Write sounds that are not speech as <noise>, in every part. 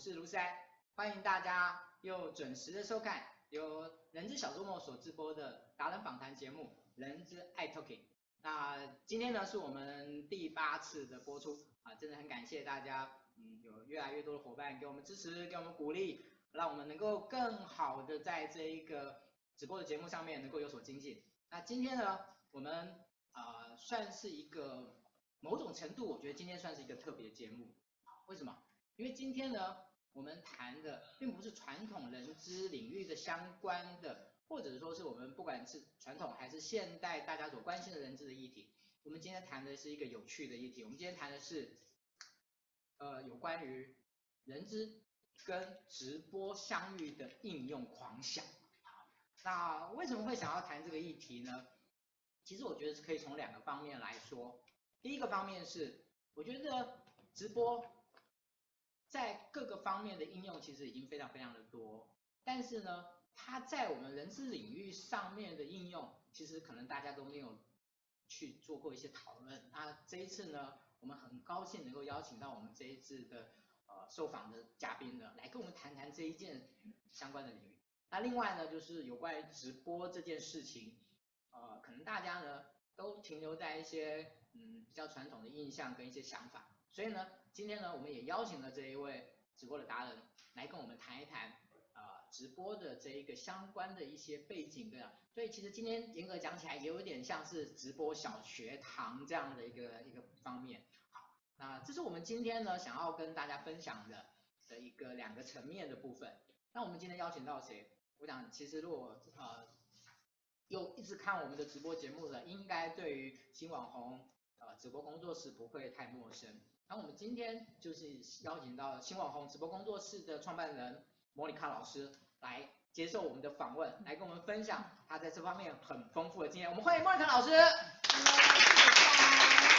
是卢塞，欢迎大家又准时的收看由人之小周末所直播的达人访谈节目《人之爱 Talking》。那今天呢是我们第八次的播出啊，真的很感谢大家，嗯，有越来越多的伙伴给我们支持，给我们鼓励，让我们能够更好的在这一个直播的节目上面能够有所精进。那今天呢，我们啊、算是一个。某种程度，我觉得今天算是一个特别节目，为什么？因为今天呢，我们谈的并不是传统人知领域的相关的，或者说是我们不管是传统还是现代大家所关心的人知的议题。我们今天谈的是一个有趣的议题，我们今天谈的是，呃，有关于人知跟直播相遇的应用狂想。那为什么会想要谈这个议题呢？其实我觉得是可以从两个方面来说。第一个方面是，我觉得直播在各个方面的应用其实已经非常非常的多，但是呢，它在我们人资领域上面的应用，其实可能大家都没有去做过一些讨论。那这一次呢，我们很高兴能够邀请到我们这一次的呃受访的嘉宾呢，来跟我们谈谈这一件相关的领域。那另外呢，就是有关于直播这件事情，呃，可能大家呢都停留在一些。嗯，比较传统的印象跟一些想法，所以呢，今天呢，我们也邀请了这一位直播的达人来跟我们谈一谈，呃，直播的这一个相关的一些背景对，所以其实今天严格讲起来，也有点像是直播小学堂这样的一个一个方面。好，那这是我们今天呢想要跟大家分享的的一个两个层面的部分。那我们今天邀请到谁？我想其实如果呃有一直看我们的直播节目的，应该对于新网红。呃，直播工作室不会太陌生。那我们今天就是邀请到新网红直播工作室的创办人莫妮卡老师来接受我们的访问，来跟我们分享他在这方面很丰富的经验。我们欢迎莫妮卡老师。Hello，谢谢大家。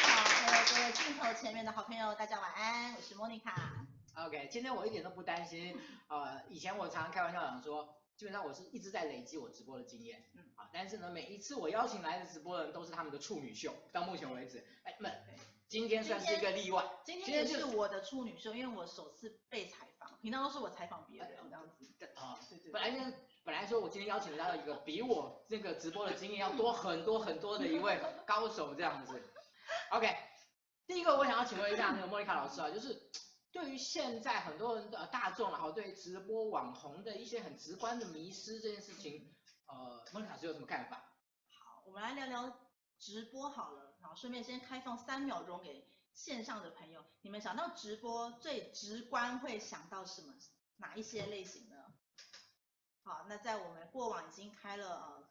好，还有各位镜头前面的好朋友，大家晚安，我是莫妮卡。OK，今天我一点都不担心。呃，以前我常常开玩笑讲说。基本上我是一直在累积我直播的经验，嗯，啊，但是呢，每一次我邀请来的直播的人都是他们的处女秀，到目前为止，哎，们，今天算是一个例外，今天，是我的处女秀，因为我首次被采访，平常都是我采访别人这样子，啊，对对，本来呢，本来说我今天邀请到一个比我这个直播的经验要多很多很多的一位高手这样子，<laughs> OK，第一个我想要请问一下那个莫妮卡老师啊，就是。对于现在很多人的大众，然后对直播网红的一些很直观的迷失这件事情，呃，莫妮卡老师有什么看法？好，我们来聊聊直播好了，好顺便先开放三秒钟给线上的朋友，你们想到直播最直观会想到什么？哪一些类型呢？好，那在我们过往已经开了呃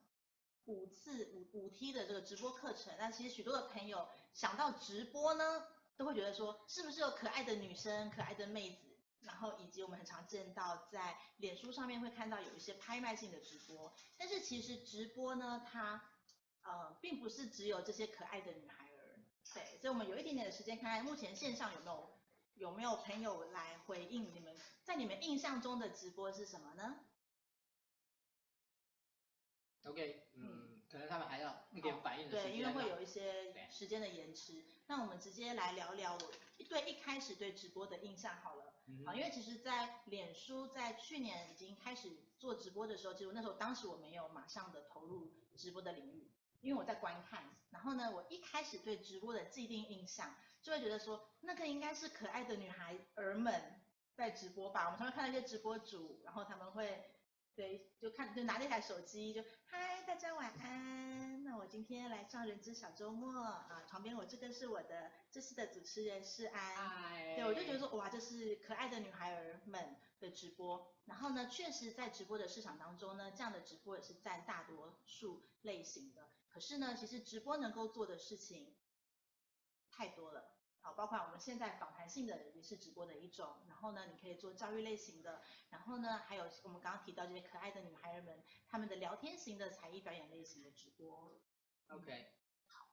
五次五五梯的这个直播课程，那其实许多的朋友想到直播呢，都会觉得说，是不是有可爱的女生、可爱的妹子，然后以及我们很常见到在脸书上面会看到有一些拍卖性的直播，但是其实直播呢，它呃并不是只有这些可爱的女孩儿，对，所以我们有一点点的时间看看目前线上有没有有没有朋友来回应你们，在你们印象中的直播是什么呢？OK，嗯。可能他们还要一点反应的时间，哦，对，因为会有一些时间的延迟。那我们直接来聊聊我对一开始对直播的印象好了。嗯。啊，因为其实，在脸书在去年已经开始做直播的时候，其实那时候当时我没有马上的投入直播的领域，因为我在观看。然后呢，我一开始对直播的既定印象，就会觉得说，那个应该是可爱的女孩儿们在直播吧。我们常常看到一些直播主，然后他们会。对，就看就拿那台手机，就嗨，大家晚安。那我今天来上人之小周末啊，旁边我这个是我的这次的主持人是安。对，我就觉得说哇，这是可爱的女孩儿们的直播。然后呢，确实在直播的市场当中呢，这样的直播也是占大多数类型的。可是呢，其实直播能够做的事情太多了。好，包括我们现在访谈性的也是直播的一种，然后呢，你可以做教育类型的，然后呢，还有我们刚刚提到这些可爱的女孩儿们，她们的聊天型的才艺表演类型的直播。OK，好，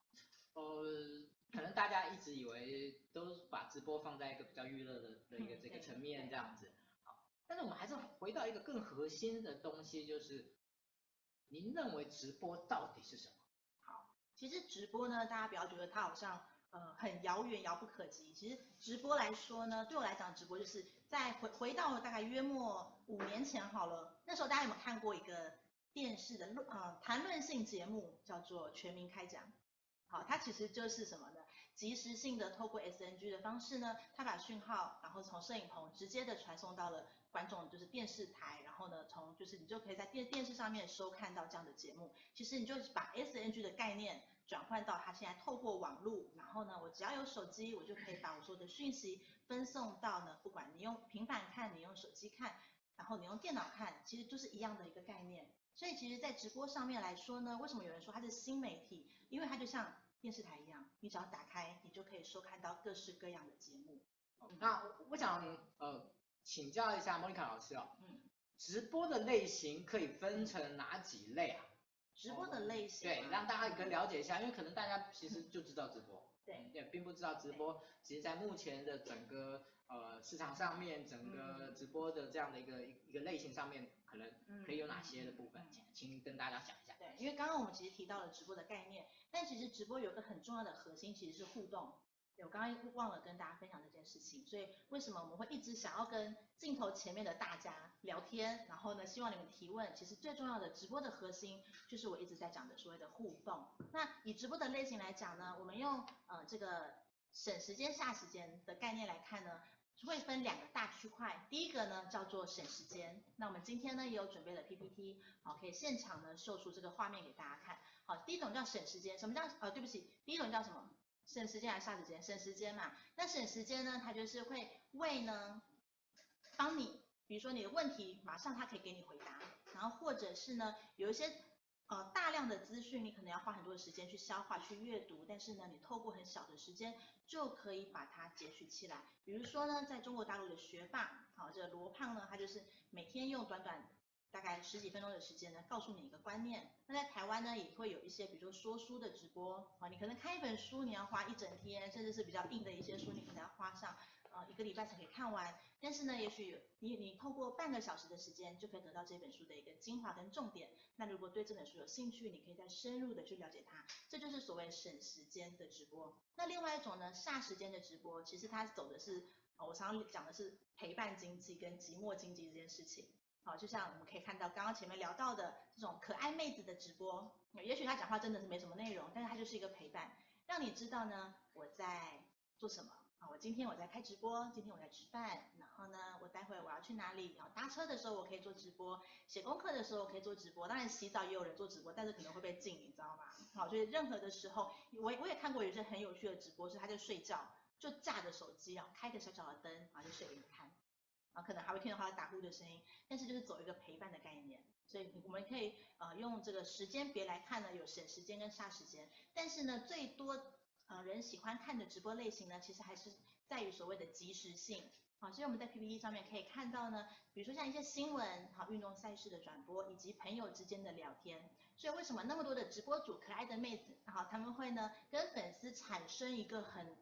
呃，可能大家一直以为都把直播放在一个比较娱乐的的一个这个层面这样子，好，但是我们还是回到一个更核心的东西，就是您认为直播到底是什么？其实直播呢，大家不要觉得它好像。呃很遥远遥不可及。其实直播来说呢，对我来讲，直播就是在回回到了大概约莫五年前好了，那时候大家有没有看过一个电视的论呃谈论性节目，叫做《全民开讲》。好，它其实就是什么呢？及时性的透过 SNG 的方式呢，他把讯号，然后从摄影棚直接的传送到了观众，就是电视台，然后呢，从就是你就可以在电电视上面收看到这样的节目。其实你就是把 SNG 的概念转换到它现在透过网络，然后呢，我只要有手机，我就可以把我所有的讯息分送到呢，不管你用平板看，你用手机看，然后你用电脑看，其实就是一样的一个概念。所以其实，在直播上面来说呢，为什么有人说它是新媒体？因为它就像电视台一样，你只要打开，你就可以收看到各式各样的节目。嗯、那我想呃请教一下莫妮卡老师哦，嗯，直播的类型可以分成哪几类啊？直播的类型、哦，对，让大家可以了解一下，因为可能大家其实就知道直播，对，对，并不知道直播，其实在目前的整个呃市场上面，整个直播的这样的一个一、嗯、一个类型上面，可能可以有哪些的部分，请、嗯、请跟大家讲一下。对，因为刚刚我们其实提到了直播的概念，但其实直播有一个很重要的核心，其实是互动。我刚刚忘了跟大家分享这件事情，所以为什么我们会一直想要跟镜头前面的大家聊天，然后呢，希望你们提问。其实最重要的直播的核心就是我一直在讲的所谓的互动。那以直播的类型来讲呢，我们用呃这个省时间下时间的概念来看呢，会分两个大区块。第一个呢叫做省时间，那我们今天呢也有准备了 PPT，好，可以现场呢秀出这个画面给大家看。好，第一种叫省时间，什么叫呃对不起，第一种叫什么？省时间还是下时间？省时间嘛。那省时间呢，它就是会为呢，帮你，比如说你的问题，马上它可以给你回答。然后或者是呢，有一些呃大量的资讯，你可能要花很多的时间去消化、去阅读，但是呢，你透过很小的时间就可以把它截取起来。比如说呢，在中国大陆的学霸，好，这罗胖呢，他就是每天用短短。大概十几分钟的时间呢，告诉你一个观念。那在台湾呢，也会有一些，比如说说书的直播啊，你可能看一本书，你要花一整天，甚至是比较硬的一些书，你可能要花上呃一个礼拜才可以看完。但是呢，也许你你透过半个小时的时间，就可以得到这本书的一个精华跟重点。那如果对这本书有兴趣，你可以再深入的去了解它。这就是所谓省时间的直播。那另外一种呢，霎时间的直播，其实它走的是，我常常讲的是陪伴经济跟寂寞经济这件事情。好，就像我们可以看到刚刚前面聊到的这种可爱妹子的直播，也许她讲话真的是没什么内容，但是她就是一个陪伴，让你知道呢我在做什么啊，我今天我在开直播，今天我在吃饭，然后呢我待会我要去哪里，然后搭车的时候我可以做直播，写功课的时候我可以做直播，当然洗澡也有人做直播，但是可能会被禁，你知道吗？好，所以任何的时候，我我也看过有些很有趣的直播，是他在睡觉，就架着手机啊，开个小小的灯，然后就睡给你看。啊，可能还会听到他打呼的声音，但是就是走一个陪伴的概念，所以我们可以呃用这个时间别来看呢，有省时间跟煞时间，但是呢最多呃人喜欢看的直播类型呢，其实还是在于所谓的即时性，好，所以我们在 PPT 上面可以看到呢，比如说像一些新闻，好，运动赛事的转播，以及朋友之间的聊天，所以为什么那么多的直播主可爱的妹子，好，他们会呢跟粉丝产生一个很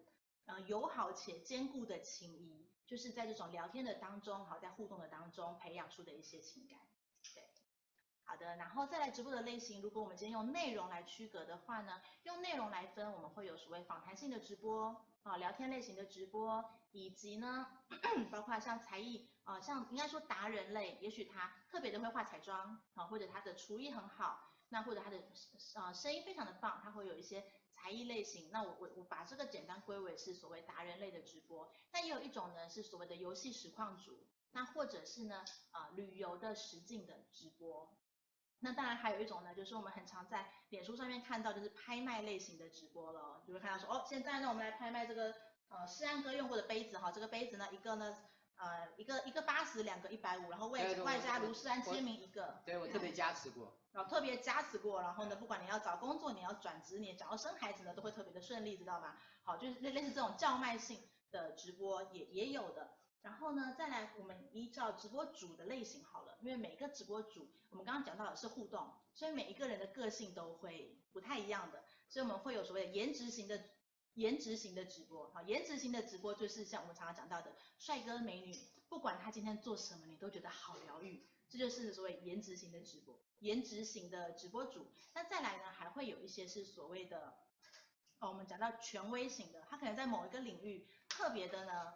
呃友好且坚固的情谊。就是在这种聊天的当中，好，在互动的当中培养出的一些情感，好的，然后再来直播的类型，如果我们今天用内容来区隔的话呢，用内容来分，我们会有所谓访谈性的直播，啊，聊天类型的直播，以及呢，<coughs> 包括像才艺，啊，像应该说达人类，也许他特别的会画彩妆，啊，或者他的厨艺很好，那或者他的，呃，声音非常的棒，他会有一些。才艺类型，那我我我把这个简单归为是所谓达人类的直播。那也有一种呢是所谓的游戏实况组，那或者是呢啊、旅游的实境的直播。那当然还有一种呢，就是我们很常在脸书上面看到，就是拍卖类型的直播了，就会看到说哦，现在呢我们来拍卖这个呃诗安哥用过的杯子哈，这个杯子呢一个呢呃一个一个八十，两个一百五，然后外外加卢诗安签名一个。对，我特别加持过。然后特别加持过，然后呢，不管你要找工作，你要转职，你想要生孩子呢，都会特别的顺利，知道吗？好，就是类类似这种叫卖性的直播也也有的。然后呢，再来我们依照直播主的类型好了，因为每个直播主，我们刚刚讲到的是互动，所以每一个人的个性都会不太一样的，所以我们会有所谓的颜值型的颜值型的直播。好，颜值型的直播就是像我们常常讲到的帅哥美女，不管他今天做什么，你都觉得好疗愈。这就是所谓颜值型的直播，颜值型的直播主。那再来呢，还会有一些是所谓的哦，我们讲到权威型的，他可能在某一个领域特别的呢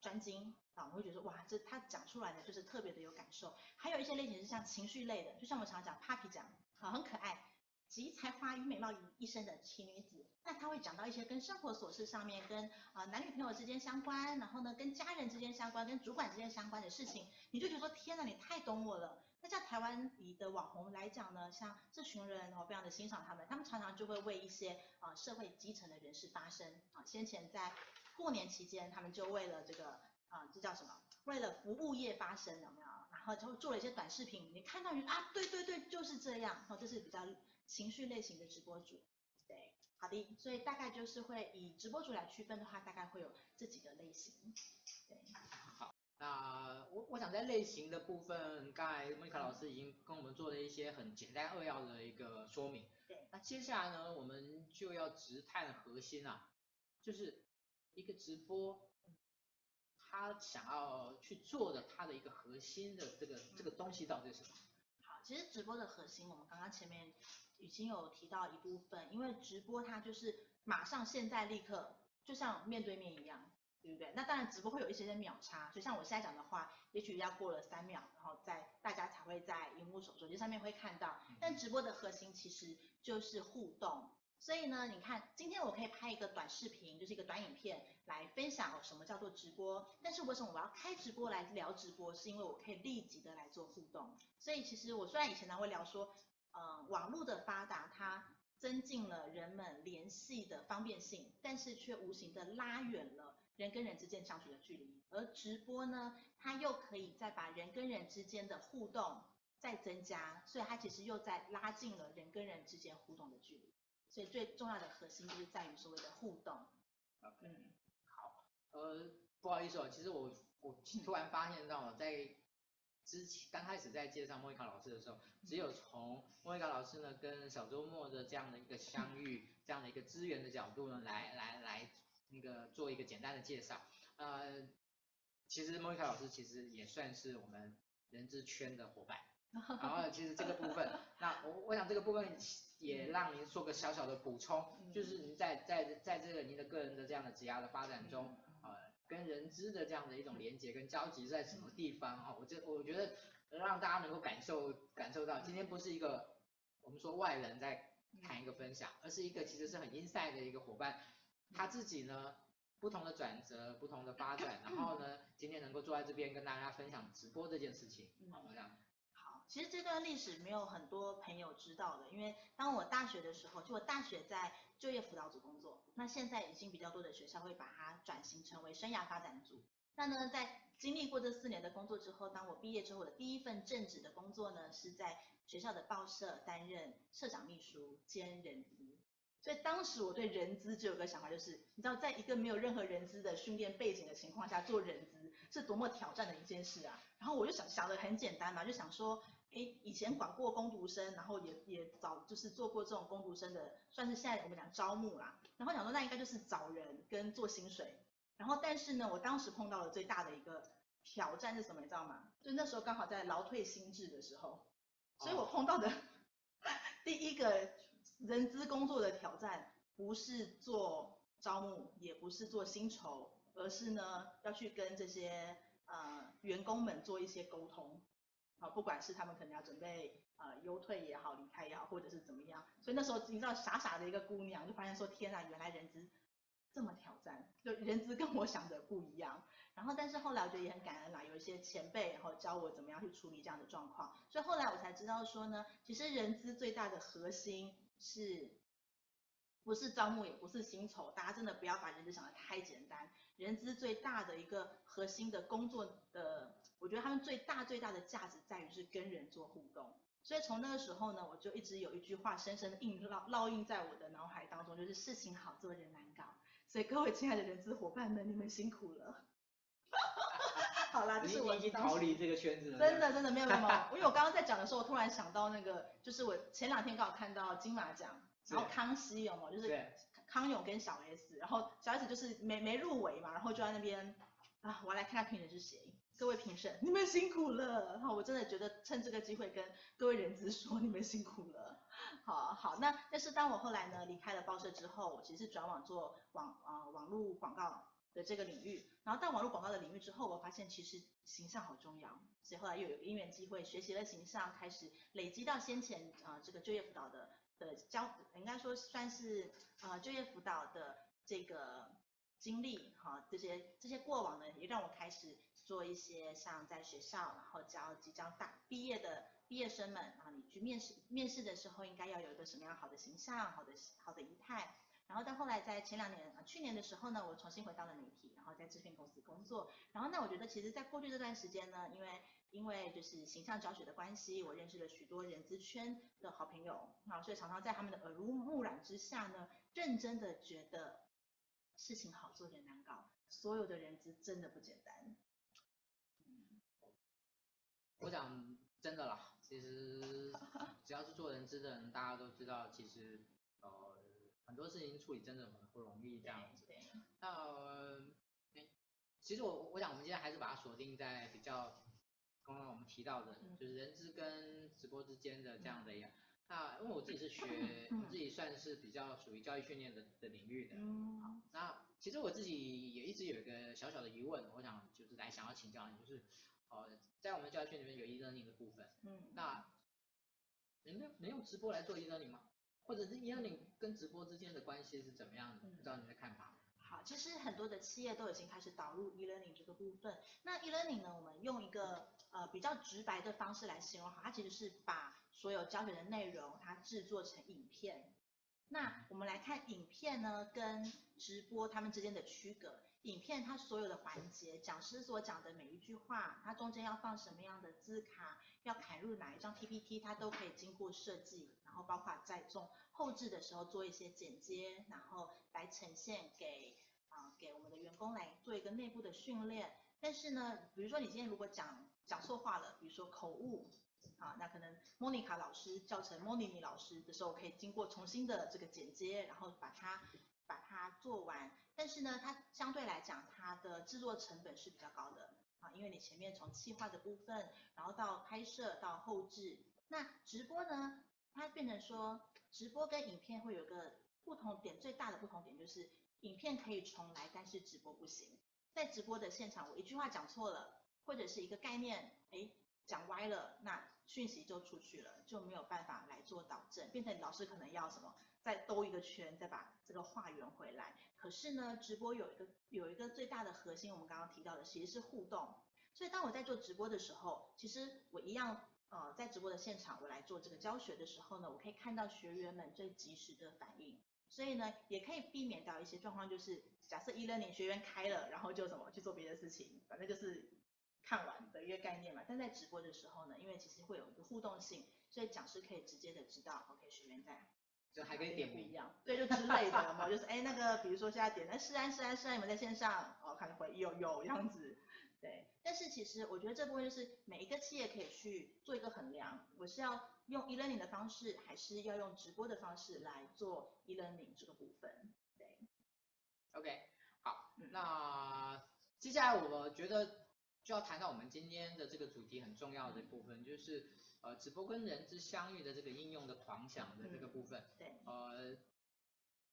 专精我会觉得哇，这他讲出来的就是特别的有感受。还有一些类型是像情绪类的，就像我们常讲 Papi 酱，好，很可爱，集才华与美貌于一身的奇女子。那他会讲到一些跟生活琐事上面，跟啊、男女朋友之间相关，然后呢跟家人之间相关，跟主管之间相关的事情，你就觉得说天哪，你太懂我了。那在台湾里的网红来讲呢，像这群人我非常的欣赏他们，他们常常就会为一些啊、社会基层的人士发声啊。先前在过年期间，他们就为了这个啊、呃、这叫什么？为了服务业发声有没有？然后就做了一些短视频，你看到你啊，对对对，就是这样。哦，这是比较情绪类型的直播主。对，好的，所以大概就是会以直播主来区分的话，大概会有这几个类型。对。好那我我想在类型的部分，刚才莫妮卡老师已经跟我们做了一些很简单扼要的一个说明。对。那接下来呢，我们就要直探核心啊，就是一个直播，他想要去做的，他的一个核心的这个这个东西到底是什么？好，其实直播的核心，我们刚刚前面已经有提到一部分，因为直播它就是马上现在立刻，就像面对面一样。对不对？那当然，直播会有一些些秒差，所以像我现在讲的话，也许要过了三秒，然后再大家才会在荧幕手手机上面会看到。但直播的核心其实就是互动，所以呢，你看今天我可以拍一个短视频，就是一个短影片来分享什么叫做直播。但是为什么我要开直播来聊直播？是因为我可以立即的来做互动。所以其实我虽然以前呢会聊说，呃，网络的发达它增进了人们联系的方便性，但是却无形的拉远了。人跟人之间相处的距离，而直播呢，它又可以再把人跟人之间的互动再增加，所以它其实又在拉近了人跟人之间互动的距离。所以最重要的核心就是在于所谓的互动。好，呃，不好意思哦，其实我我突然发现到，在之前刚开始在介绍莫妮卡老师的时候，只有从莫妮卡老师呢跟小周末的这样的一个相遇，这样的一个资源的角度呢，来来来。那个做一个简单的介绍，呃，其实莫妮卡老师其实也算是我们人之圈的伙伴，<laughs> 然后其实这个部分，那我我想这个部分也让您做个小小的补充，就是您在在在这个您的个人的这样的职涯的发展中，呃，跟人资的这样的一种连接跟交集在什么地方哈？我这我觉得让大家能够感受感受到，今天不是一个我们说外人在谈一个分享，而是一个其实是很 inside 的一个伙伴。他自己呢，不同的转折，不同的发展，<coughs> 然后呢，今天能够坐在这边跟大家分享直播这件事情，好这样。其实这段历史没有很多朋友知道的，因为当我大学的时候，就我大学在就业辅导组工作，那现在已经比较多的学校会把它转型成为生涯发展组。那呢，在经历过这四年的工作之后，当我毕业之后的第一份正职的工作呢，是在学校的报社担任社长秘书兼人资。所以当时我对人资就有个想法，就是你知道，在一个没有任何人资的训练背景的情况下做人资是多么挑战的一件事啊。然后我就想想的很简单嘛，就想说，诶，以前管过工读生，然后也也找就是做过这种工读生的，算是现在我们讲招募啦。然后想说那应该就是找人跟做薪水。然后但是呢，我当时碰到的最大的一个挑战是什么，你知道吗？就那时候刚好在劳退新制的时候，所以我碰到的第一个。人资工作的挑战不是做招募，也不是做薪酬，而是呢要去跟这些呃员工们做一些沟通，啊，不管是他们可能要准备呃优退也好，离开也好，或者是怎么样，所以那时候你知道傻傻的一个姑娘就发现说天啊，原来人资这么挑战，就人资跟我想的不一样。然后但是后来我觉得也很感恩啦，有一些前辈然后教我怎么样去处理这样的状况，所以后来我才知道说呢，其实人资最大的核心。是，不是招募，也不是薪酬，大家真的不要把人资想得太简单。人资最大的一个核心的工作的，我觉得他们最大最大的价值在于是跟人做互动。所以从那个时候呢，我就一直有一句话深深的印烙烙印在我的脑海当中，就是事情好做人难搞。所以各位亲爱的人资伙伴们，你们辛苦了。<laughs> 好啦，就是我已经逃离这个圈子了。真的真的没有没有，因为我刚刚在讲的时候，我突然想到那个，就是我前两天刚好看到金马奖，然后康熙有没有？就是康永跟小 S，然后小 S 就是没没入围嘛，然后就在那边啊，我来看看评审是谁。各位评审，你们辛苦了。哈我真的觉得趁这个机会跟各位人资说，你们辛苦了。<laughs> 好好，那但是当我后来呢离开了报社之后，我其实是转往做网啊、呃、网络广告的这个领域，然后到网络广告的领域之后，我发现其实形象好重要，所以后来又有因缘机会学习了形象，开始累积到先前啊、呃、这个就业辅导的的教，应该说算是啊、呃、就业辅导的这个经历哈，这些这些过往呢也让我开始做一些像在学校然后教即将大毕业的。毕业生们，然后你去面试，面试的时候应该要有一个什么样好的形象，好的好的仪态。然后到后来在前两年，啊去年的时候呢，我重新回到了媒体，然后在制片公司工作。然后那我觉得其实在过去这段时间呢，因为因为就是形象教学的关系，我认识了许多人资圈的好朋友，啊所以常常在他们的耳濡目染之下呢，认真的觉得事情好做点难搞，所有的人资真的不简单。嗯，我想真的啦。其实 <laughs> 只要是做人资的人，大家都知道，其实呃很多事情处理真的很不容易这样子。那呃，其实我我想我们今天还是把它锁定在比较刚刚我们提到的，就是人资跟直播之间的这样的一个。那因为我自己是学，我自己算是比较属于教育训练的的领域的。好，那其实我自己也一直有一个小小的疑问，我想就是来想要请教你，就是。呃，在我们教育圈里面有 e-learning 的部分，嗯，那能用能用直播来做 e-learning 吗？或者是 e-learning 跟直播之间的关系是怎么样的？不知道你的看法。好，其实很多的企业都已经开始导入 e-learning 这个部分。那 e-learning 呢，我们用一个呃比较直白的方式来形容，好，它其实是把所有教学的内容它制作成影片。那我们来看影片呢跟直播它们之间的区隔。影片它所有的环节，讲师所讲的每一句话，它中间要放什么样的字卡，要砍入哪一张 PPT，它都可以经过设计，然后包括在做后置的时候做一些剪接，然后来呈现给啊、给我们的员工来做一个内部的训练。但是呢，比如说你今天如果讲讲错话了，比如说口误啊，那可能莫妮卡老师叫成莫妮妮老师的时候，可以经过重新的这个剪接，然后把它把它做完。但是呢，它相对来讲，它的制作成本是比较高的啊，因为你前面从企划的部分，然后到拍摄到后制，那直播呢，它变成说，直播跟影片会有个不同点，最大的不同点就是，影片可以重来，但是直播不行。在直播的现场，我一句话讲错了，或者是一个概念，诶，讲歪了，那讯息就出去了，就没有办法来做导正，变成老师可能要什么，再兜一个圈，再把这个话圆回来。可是呢，直播有一个有一个最大的核心，我们刚刚提到的其实是互动。所以当我在做直播的时候，其实我一样呃在直播的现场，我来做这个教学的时候呢，我可以看到学员们最及时的反应。所以呢，也可以避免到一些状况，就是假设 e-learning 学员开了，然后就什么去做别的事情，反正就是看完的一个概念嘛。但在直播的时候呢，因为其实会有一个互动性，所以讲师可以直接的知道，OK 学员在。就还可以点不一样，对，就之类的嘛，就是哎那个，比如说现在点，哎是安是安是安，你们在线上，哦，看会有有这样子，对。但是其实我觉得这部分就是每一个企业可以去做一个衡量，我是要用 e-learning 的方式，还是要用直播的方式来做 e-learning 这个部分，对。OK，好，那接下来我觉得就要谈到我们今天的这个主题很重要的部分，就是。呃，直播跟人之相遇的这个应用的狂想的这个部分，嗯、对，呃，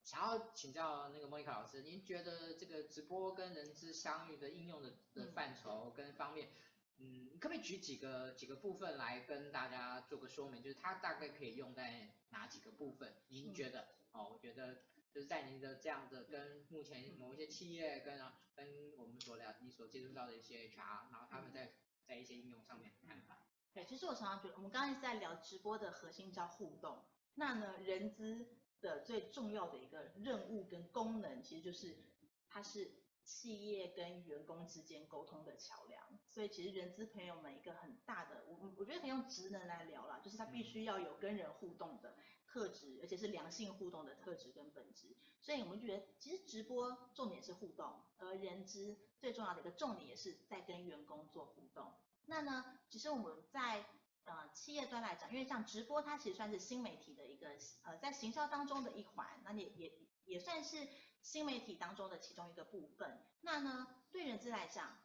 想要请教那个莫妮卡老师，您觉得这个直播跟人之相遇的应用的的范畴跟方面，嗯，你可不可以举几个几个部分来跟大家做个说明？就是它大概可以用在哪几个部分？您觉得？嗯、哦，我觉得就是在您的这样的跟目前某一些企业跟跟我们所聊你所接触到的一些 HR，然后他们在在一些应用上面的看法。对，其实我常常觉得，我们刚刚一直在聊直播的核心叫互动，那呢，人资的最重要的一个任务跟功能，其实就是它是企业跟员工之间沟通的桥梁。所以其实人资朋友们一个很大的，我我觉得可以用职能来聊啦，就是他必须要有跟人互动的特质，而且是良性互动的特质跟本质。所以我们觉得，其实直播重点是互动，而人资最重要的一个重点也是在跟员工做互动。那呢，其实我们在呃企业端来讲，因为像直播，它其实算是新媒体的一个呃在行销当中的一环，那也也也算是新媒体当中的其中一个部分。那呢，对人资来讲，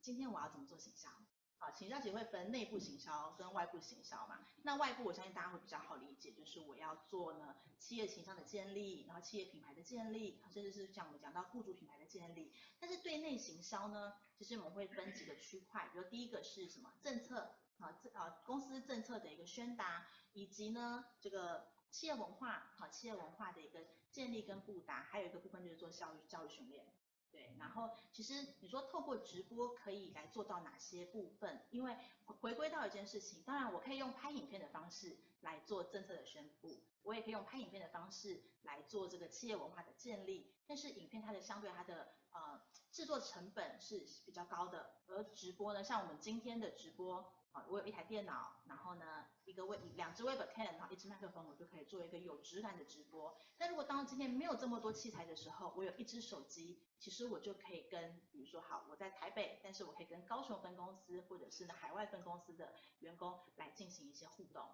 今天我要怎么做行销？啊，行销其实会分内部行销跟外部行销嘛。那外部我相信大家会比较好理解，就是我要做呢企业形象的建立，然后企业品牌的建立，甚至是像我们讲到雇主品牌的建立。但是对内行销呢，其实我们会分几个区块，比如第一个是什么政策啊，这啊公司政策的一个宣达，以及呢这个企业文化，好企业文化的一个建立跟布达，还有一个部分就是做教育教育训练。对，然后其实你说透过直播可以来做到哪些部分？因为回归到一件事情，当然我可以用拍影片的方式来做政策的宣布，我也可以用拍影片的方式来做这个企业文化的建立。但是影片它的相对它的呃制作成本是比较高的，而直播呢，像我们今天的直播。啊，我有一台电脑，然后呢，一个微两只 webcam，然后一支麦克风，我就可以做一个有质感的直播。但如果当今天没有这么多器材的时候，我有一支手机，其实我就可以跟，比如说好，我在台北，但是我可以跟高雄分公司或者是呢海外分公司的员工来进行一些互动。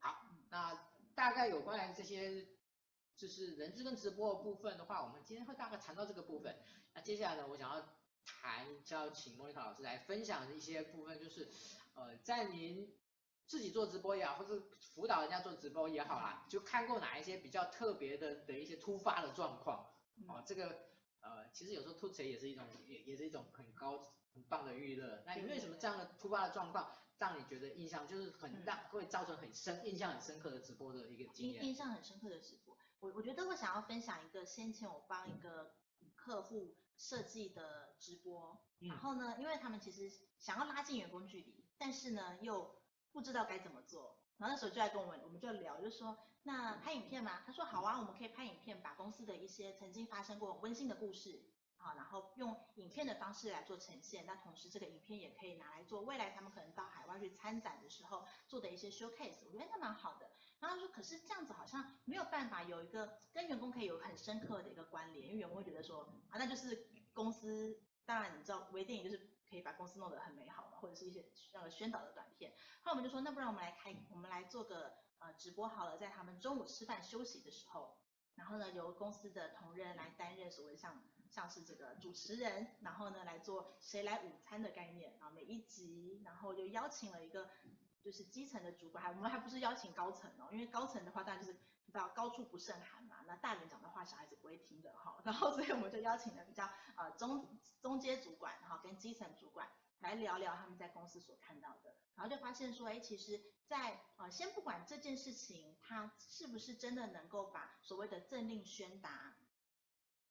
好，那大概有关于这些就是人资跟直播的部分的话，我们今天会大概谈到这个部分。那接下来呢，我想要。谈就要请莫妮卡老师来分享一些部分，就是呃，在您自己做直播也好，或者辅导人家做直播也好啦，就看过哪一些比较特别的的一些突发的状况，哦，这个呃，其实有时候吐槽也是一种，也也是一种很高很棒的娱乐。那有没有什么这样的突发的状况，让你觉得印象就是很大，会造成很深印象很深刻的直播的一个经验？印象很深刻的直播，我我觉得我想要分享一个，先前我帮一个客户。设计的直播，然后呢，因为他们其实想要拉近员工距离，但是呢又不知道该怎么做，然后那时候就在跟我们，我们就聊，就说那拍影片吗？他说好啊，我们可以拍影片，把公司的一些曾经发生过温馨的故事，啊，然后用影片的方式来做呈现。那同时这个影片也可以拿来做未来他们可能到海外去参展的时候做的一些 showcase，我觉得那蛮好的。然后他说，可是这样子好像没有办法有一个跟员工可以有很深刻的一个关联，因为员工会觉得说啊，那就是公司，当然你知道微电影就是可以把公司弄得很美好嘛，或者是一些那个宣导的短片。后来我们就说，那不然我们来开，我们来做个呃直播好了，在他们中午吃饭休息的时候，然后呢由公司的同仁来担任所谓像像是这个主持人，然后呢来做谁来午餐的概念，然后每一集，然后就邀请了一个。就是基层的主管，还我们还不是邀请高层哦，因为高层的话当然就是你知道高处不胜寒嘛，那大人讲的话小孩子不会听的哈，然后所以我们就邀请了比较呃中中阶主管，然后跟基层主管来聊聊他们在公司所看到的，然后就发现说，哎，其实在呃先不管这件事情它是不是真的能够把所谓的政令宣达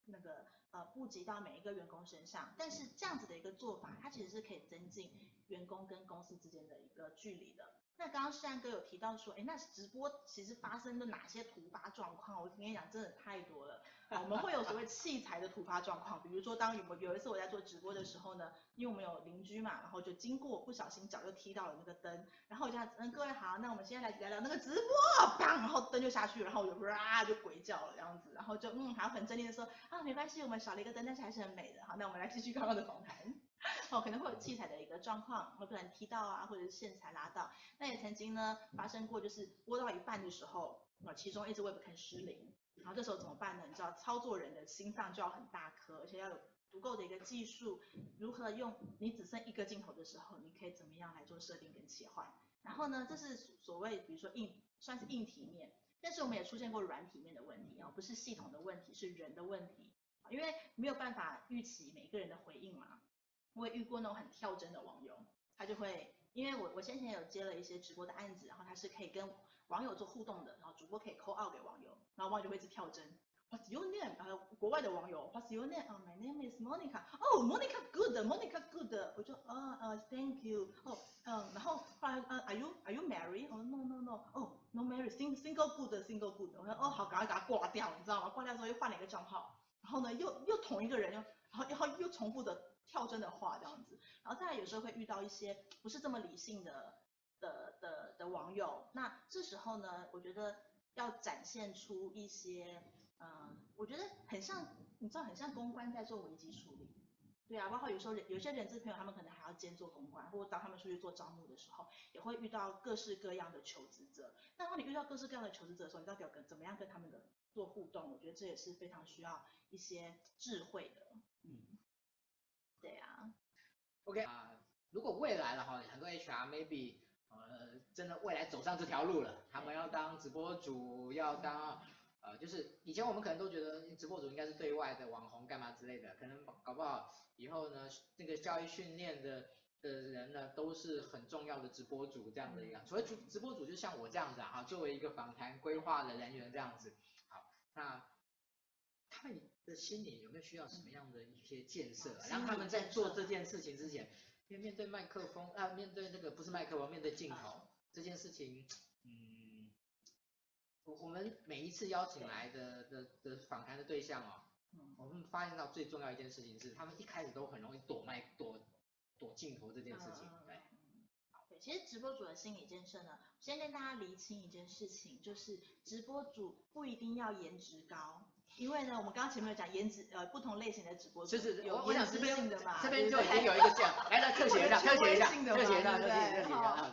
那个呃布及到每一个员工身上，但是这样子的一个做法，它其实是可以增进。员工跟公司之间的一个距离的。那刚刚诗安哥有提到说，哎，那直播其实发生的哪些突发状况？我跟你讲，真的太多了。我们会有所谓器材的突发状况，比如说当有有一次我在做直播的时候呢，因为我们有邻居嘛，然后就经过不小心脚就踢到了那个灯，然后我就嗯，各位好，那我们现在来聊聊那个直播，砰，然后灯就下去，然后我就哇就鬼叫了这样子，然后就嗯还要很镇定的说啊没关系，我们少了一个灯，但是还是很美的。好，那我们来继续刚刚的访谈。哦，可能会有器材的一个状况，会不能踢到啊，或者是线材拉到。那也曾经呢发生过，就是播到一半的时候，啊，其中一支 webcam 失灵，然后这时候怎么办呢？你知道操作人的心脏就要很大颗，而且要有足够的一个技术，如何用你只剩一个镜头的时候，你可以怎么样来做设定跟切换。然后呢，这是所谓比如说硬算是硬体面，但是我们也出现过软体面的问题啊，不是系统的问题，是人的问题，因为没有办法预期每一个人的回应嘛。我也遇过那种很跳针的网友，他就会，因为我我先前有接了一些直播的案子，然后他是可以跟网友做互动的，然后主播可以 call out 给网友，然后网友就会一直跳针。What's your name？呃，国外的网友，What's your name？啊，My name is Monica。哦，Monica good，Monica good。我就啊啊，Thank you。哦，嗯，然后后来呃，Are you Are you married？哦，No No No。哦，No married，Single Single good，Single good。我说哦好，赶快给他挂掉，你知道吗？挂掉之后又换了一个账号，然后呢又又同一个人又，然后然后又重复的。跳针的话这样子，然后再来有时候会遇到一些不是这么理性的的网友，那这时候呢，我觉得要展现出一些，嗯，我觉得很像，你知道很像公关在做危机处理，对啊，包括有时候有些人资朋友他们可能还要兼做公关，或者当他们出去做招募的时候，也会遇到各式各样的求职者。那当你遇到各式各样的求职者的时候，你到底要跟怎么样跟他们的做互动？我觉得这也是非常需要一些智慧的，嗯。对啊，OK 啊，如果未来的话，很多 HR maybe 呃真的未来走上这条路了，他们要当直播主，要当呃就是以前我们可能都觉得直播主应该是对外的网红干嘛之类的，可能搞不好以后呢那个教育训练的的人呢都是很重要的直播主这样的一个，所以直直播主就像我这样子啊，作为一个访谈规划的人员这样子，好，那他们的心里有没有需要什么样的一些建设，让他们在做这件事情之前？面面对麦克风啊，面对那个不是麦克风，面对镜头这件事情，嗯，我我们每一次邀请来的的的访谈的对象哦，我们发现到最重要一件事情是，他们一开始都很容易躲麦躲躲镜头这件事情，对。对，其实直播主的心理建设呢，先跟大家厘清一件事情，就是直播主不一定要颜值高。因为呢，我们刚刚前面有讲颜值，呃，不同类型的直播主，就是有颜值性的嘛，这边就已经有一个这样，来来 <laughs> 特写一下，特写一下，特写一下，特写一下，特写一下，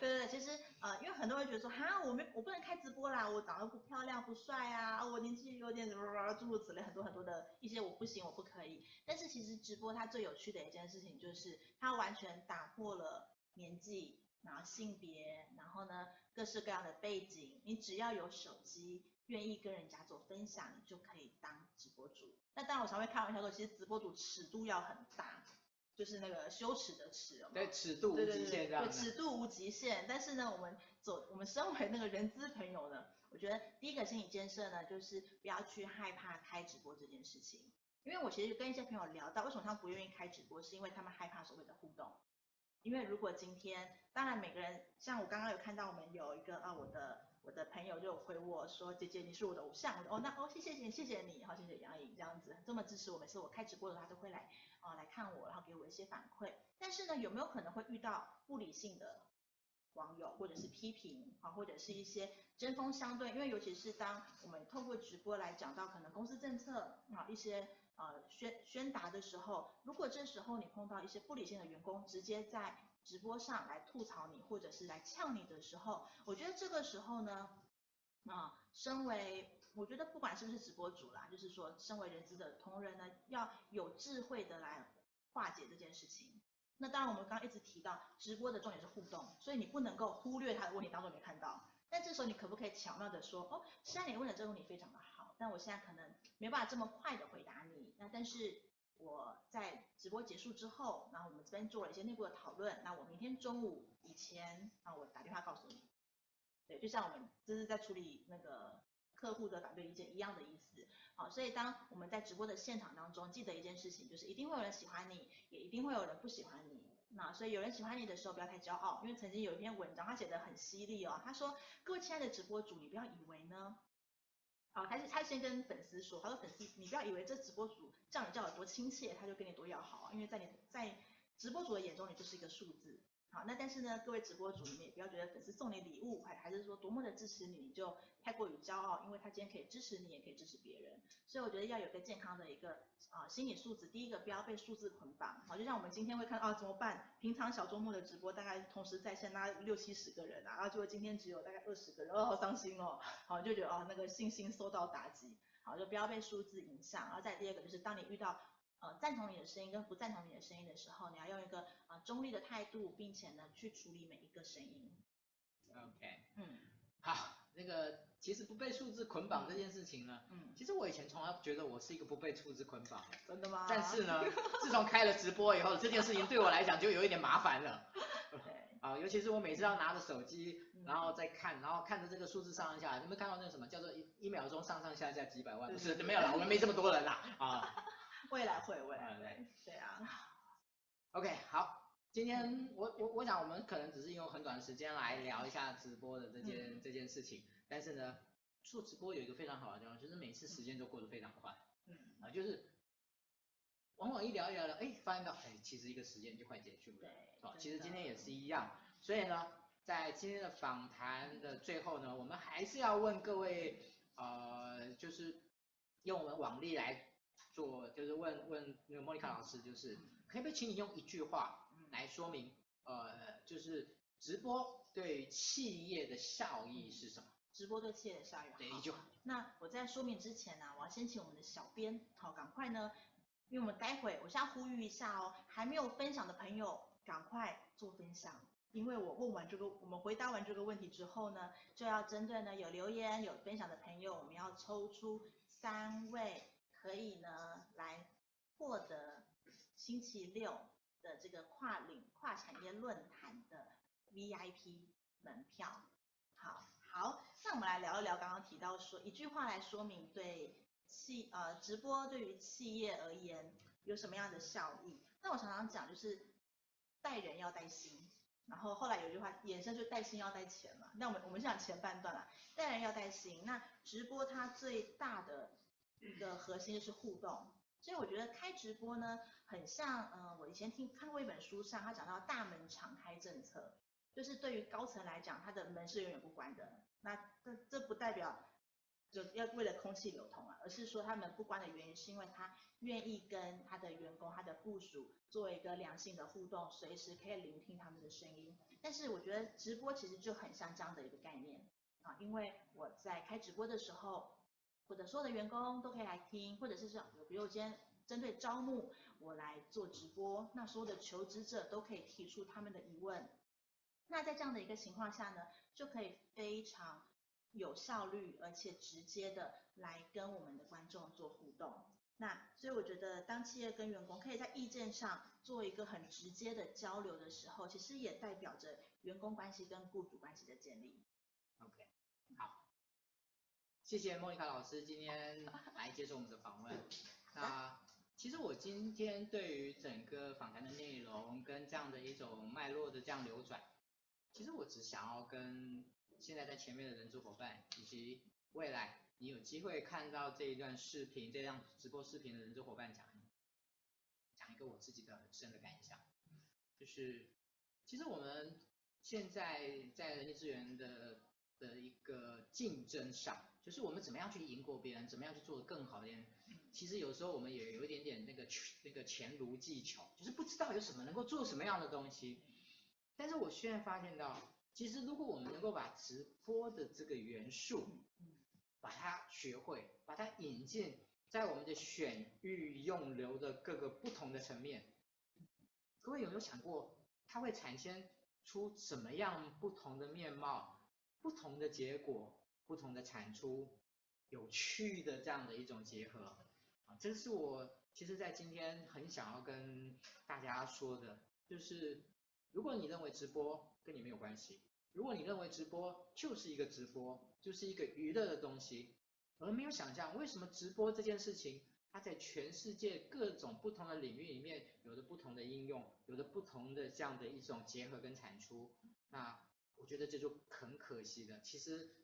对对对，其实呃，因为很多人觉得说，哈，我没，我不能开直播啦，我长得不漂亮，不帅啊，我年纪有点什么诸如此类，很多很多的一些我不行，我不可以。但是其实直播它最有趣的一件事情就是，它完全打破了年纪，然后性别，然后呢，各式各样的背景，你只要有手机。愿意跟人家做分享，你就可以当直播主。那当然，我常会开玩笑说，其实直播主尺度要很大，就是那个羞耻的耻有有？对，尺度无极限这样。对，尺度无极限。但是呢，我们走，我们身为那个人资朋友呢，我觉得第一个心理建设呢，就是不要去害怕开直播这件事情。因为我其实跟一些朋友聊到，为什么他们不愿意开直播，是因为他们害怕所谓的互动。因为如果今天，当然每个人，像我刚刚有看到我们有一个啊，我的。我的朋友就回我说：“姐姐，你是我的偶像。”哦，那哦，谢谢你，谢谢你，好，谢谢杨颖这样子这么支持我。每次我开直播的，他都会来啊、来看我，然后给我一些反馈。但是呢，有没有可能会遇到不理性的网友，或者是批评啊，或者是一些针锋相对？因为尤其是当我们透过直播来讲到可能公司政策啊一些呃宣宣达的时候，如果这时候你碰到一些不理性的员工，直接在直播上来吐槽你，或者是来呛你的时候，我觉得这个时候呢，啊，身为我觉得不管是不是直播主啦，就是说身为人资的同仁呢，要有智慧的来化解这件事情。那当然我们刚刚一直提到直播的重点是互动，所以你不能够忽略他的问题当中没看到。但这时候你可不可以巧妙的说，哦，虽然你问的这个问题非常的好，但我现在可能没办法这么快的回答。那但是。我在直播结束之后，然后我们这边做了一些内部的讨论。那我明天中午以前，啊，我打电话告诉你。对，就像我们这是在处理那个客户的反对意见一样的意思。好，所以当我们在直播的现场当中，记得一件事情，就是一定会有人喜欢你，也一定会有人不喜欢你。那所以有人喜欢你的时候，不要太骄傲，因为曾经有一篇文章，他写得很犀利哦。他说：“各位亲爱的直播主，你不要以为呢。”好，他是他先跟粉丝说，他说粉丝，你不要以为这直播主叫你叫有多亲切，他就跟你多要好，因为在你在直播主的眼中，你就是一个数字。好，那但是呢，各位直播主，你们也不要觉得粉丝送你礼物，还还是说多么的支持你，你就太过于骄傲，因为他今天可以支持你，也可以支持别人。所以我觉得要有个健康的一个啊、心理素质。第一个不要被数字捆绑。好，就像我们今天会看到啊怎么办？平常小周末的直播大概同时在线拉六七十个人啊，结果今天只有大概二十个人，哦好伤心哦。好，就觉得哦那个信心受到打击。好，就不要被数字影响。然后再第二个就是当你遇到。呃，赞同你的声音跟不赞同你的声音的时候，你要用一个呃中立的态度，并且呢去处理每一个声音。OK，嗯，好，那个其实不被数字捆绑这件事情呢，嗯，其实我以前从来觉得我是一个不被数字捆绑。真的吗？但是呢，自从开了直播以后，这件事情对我来讲就有一点麻烦了。OK，<laughs> 啊，尤其是我每次要拿着手机，然后再看，然后看着这个数字上上下下，有没有看到那个什么叫做一一秒钟上上下下几百万？不是，没有啦，我们没这么多人啦，啊。未来会，未来会，对啊。OK，好，今天我我我想我们可能只是用很短的时间来聊一下直播的这件、嗯、这件事情，但是呢，做直播有一个非常好的地方，就是每次时间都过得非常快，嗯啊，就是往往一聊一聊聊，哎，发现到哎，其实一个时间就快结束了，对，哦，其实今天也是一样，所以呢，在今天的访谈的最后呢，我们还是要问各位，呃，就是用我们往例来。做就是问问那个莫妮卡老师，就是可不可以请你用一句话来说明，呃，就是直播对企业的效益是什么？直播对企业的效益。对，一句话。那我在说明之前呢，我要先请我们的小编，好，赶快呢因为我们待会我先要呼吁一下哦，还没有分享的朋友赶快做分享，因为我问完这个，我们回答完这个问题之后呢，就要针对呢有留言有分享的朋友，我们要抽出三位可以呢来获得星期六的这个跨领跨产业论坛的 VIP 门票。好，好，那我们来聊一聊刚刚提到说一句话来说明对企呃直播对于企业而言有什么样的效益？那我常常讲就是带人要带心，然后后来有句话衍生就带心要带钱嘛。那我们我们是讲前半段啦，带人要带心。那直播它最大的一个核心是互动，所以我觉得开直播呢，很像嗯、呃，我以前听看过一本书上，他讲到大门敞开政策。就是对于高层来讲，他的门是永远不关的。那这这不代表就要为了空气流通啊，而是说他们不关的原因是因为他愿意跟他的员工、他的部属做一个良性的互动，随时可以聆听他们的声音。但是我觉得直播其实就很像这样的一个概念啊，因为我在开直播的时候，或者所有的员工都可以来听，或者是说，比如今天针对招募我来做直播，那所有的求职者都可以提出他们的疑问。那在这样的一个情况下呢，就可以非常有效率而且直接的来跟我们的观众做互动。那所以我觉得，当企业跟员工可以在意见上做一个很直接的交流的时候，其实也代表着员工关系跟雇主关系的建立。OK，好，谢谢莫妮卡老师今天来接受我们的访问。<laughs> 那其实我今天对于整个访谈的内容跟这样的一种脉络的这样流转。其实我只想要跟现在在前面的人资伙伴，以及未来你有机会看到这一段视频、这样直播视频的人资伙伴讲，讲一个我自己的很深的感想，就是其实我们现在在人力资源的的一个竞争上，就是我们怎么样去赢过别人，怎么样去做得更好一点。其实有时候我们也有一点点那个那个黔驴技巧，就是不知道有什么能够做什么样的东西。但是我现在发现到，其实如果我们能够把直播的这个元素，把它学会，把它引进在我们的选育用流的各个不同的层面，各位有没有想过，它会产生出什么样不同的面貌、不同的结果、不同的产出、有趣的这样的一种结合？啊，这是我其实在今天很想要跟大家说的，就是。如果你认为直播跟你没有关系，如果你认为直播就是一个直播，就是一个娱乐的东西，而没有想象为什么直播这件事情，它在全世界各种不同的领域里面有着不同的应用，有着不同的这样的一种结合跟产出，那我觉得这就很可惜的。其实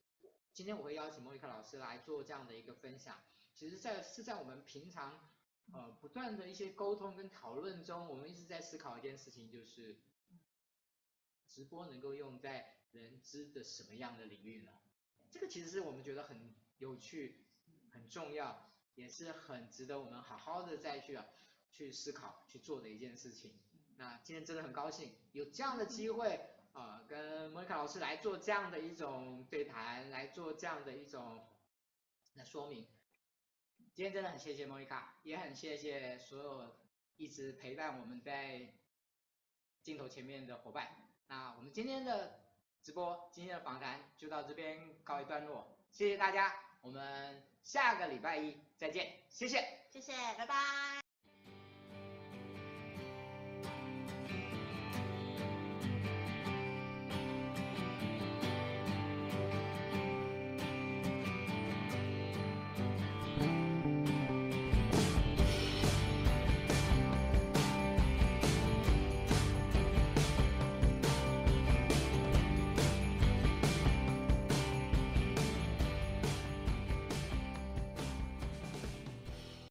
今天我会邀请莫妮卡老师来做这样的一个分享，其实在是在我们平常呃不断的一些沟通跟讨论中，我们一直在思考一件事情，就是。直播能够用在人知的什么样的领域呢？这个其实是我们觉得很有趣、很重要，也是很值得我们好好的再去啊去思考、去做的一件事情。那今天真的很高兴有这样的机会、呃，跟莫妮卡老师来做这样的一种对谈，来做这样的一种来说明。今天真的很谢谢莫妮卡，也很谢谢所有一直陪伴我们在镜头前面的伙伴。那我们今天的直播，今天的访谈就到这边告一段落，谢谢大家，我们下个礼拜一再见，谢谢，谢谢，拜拜。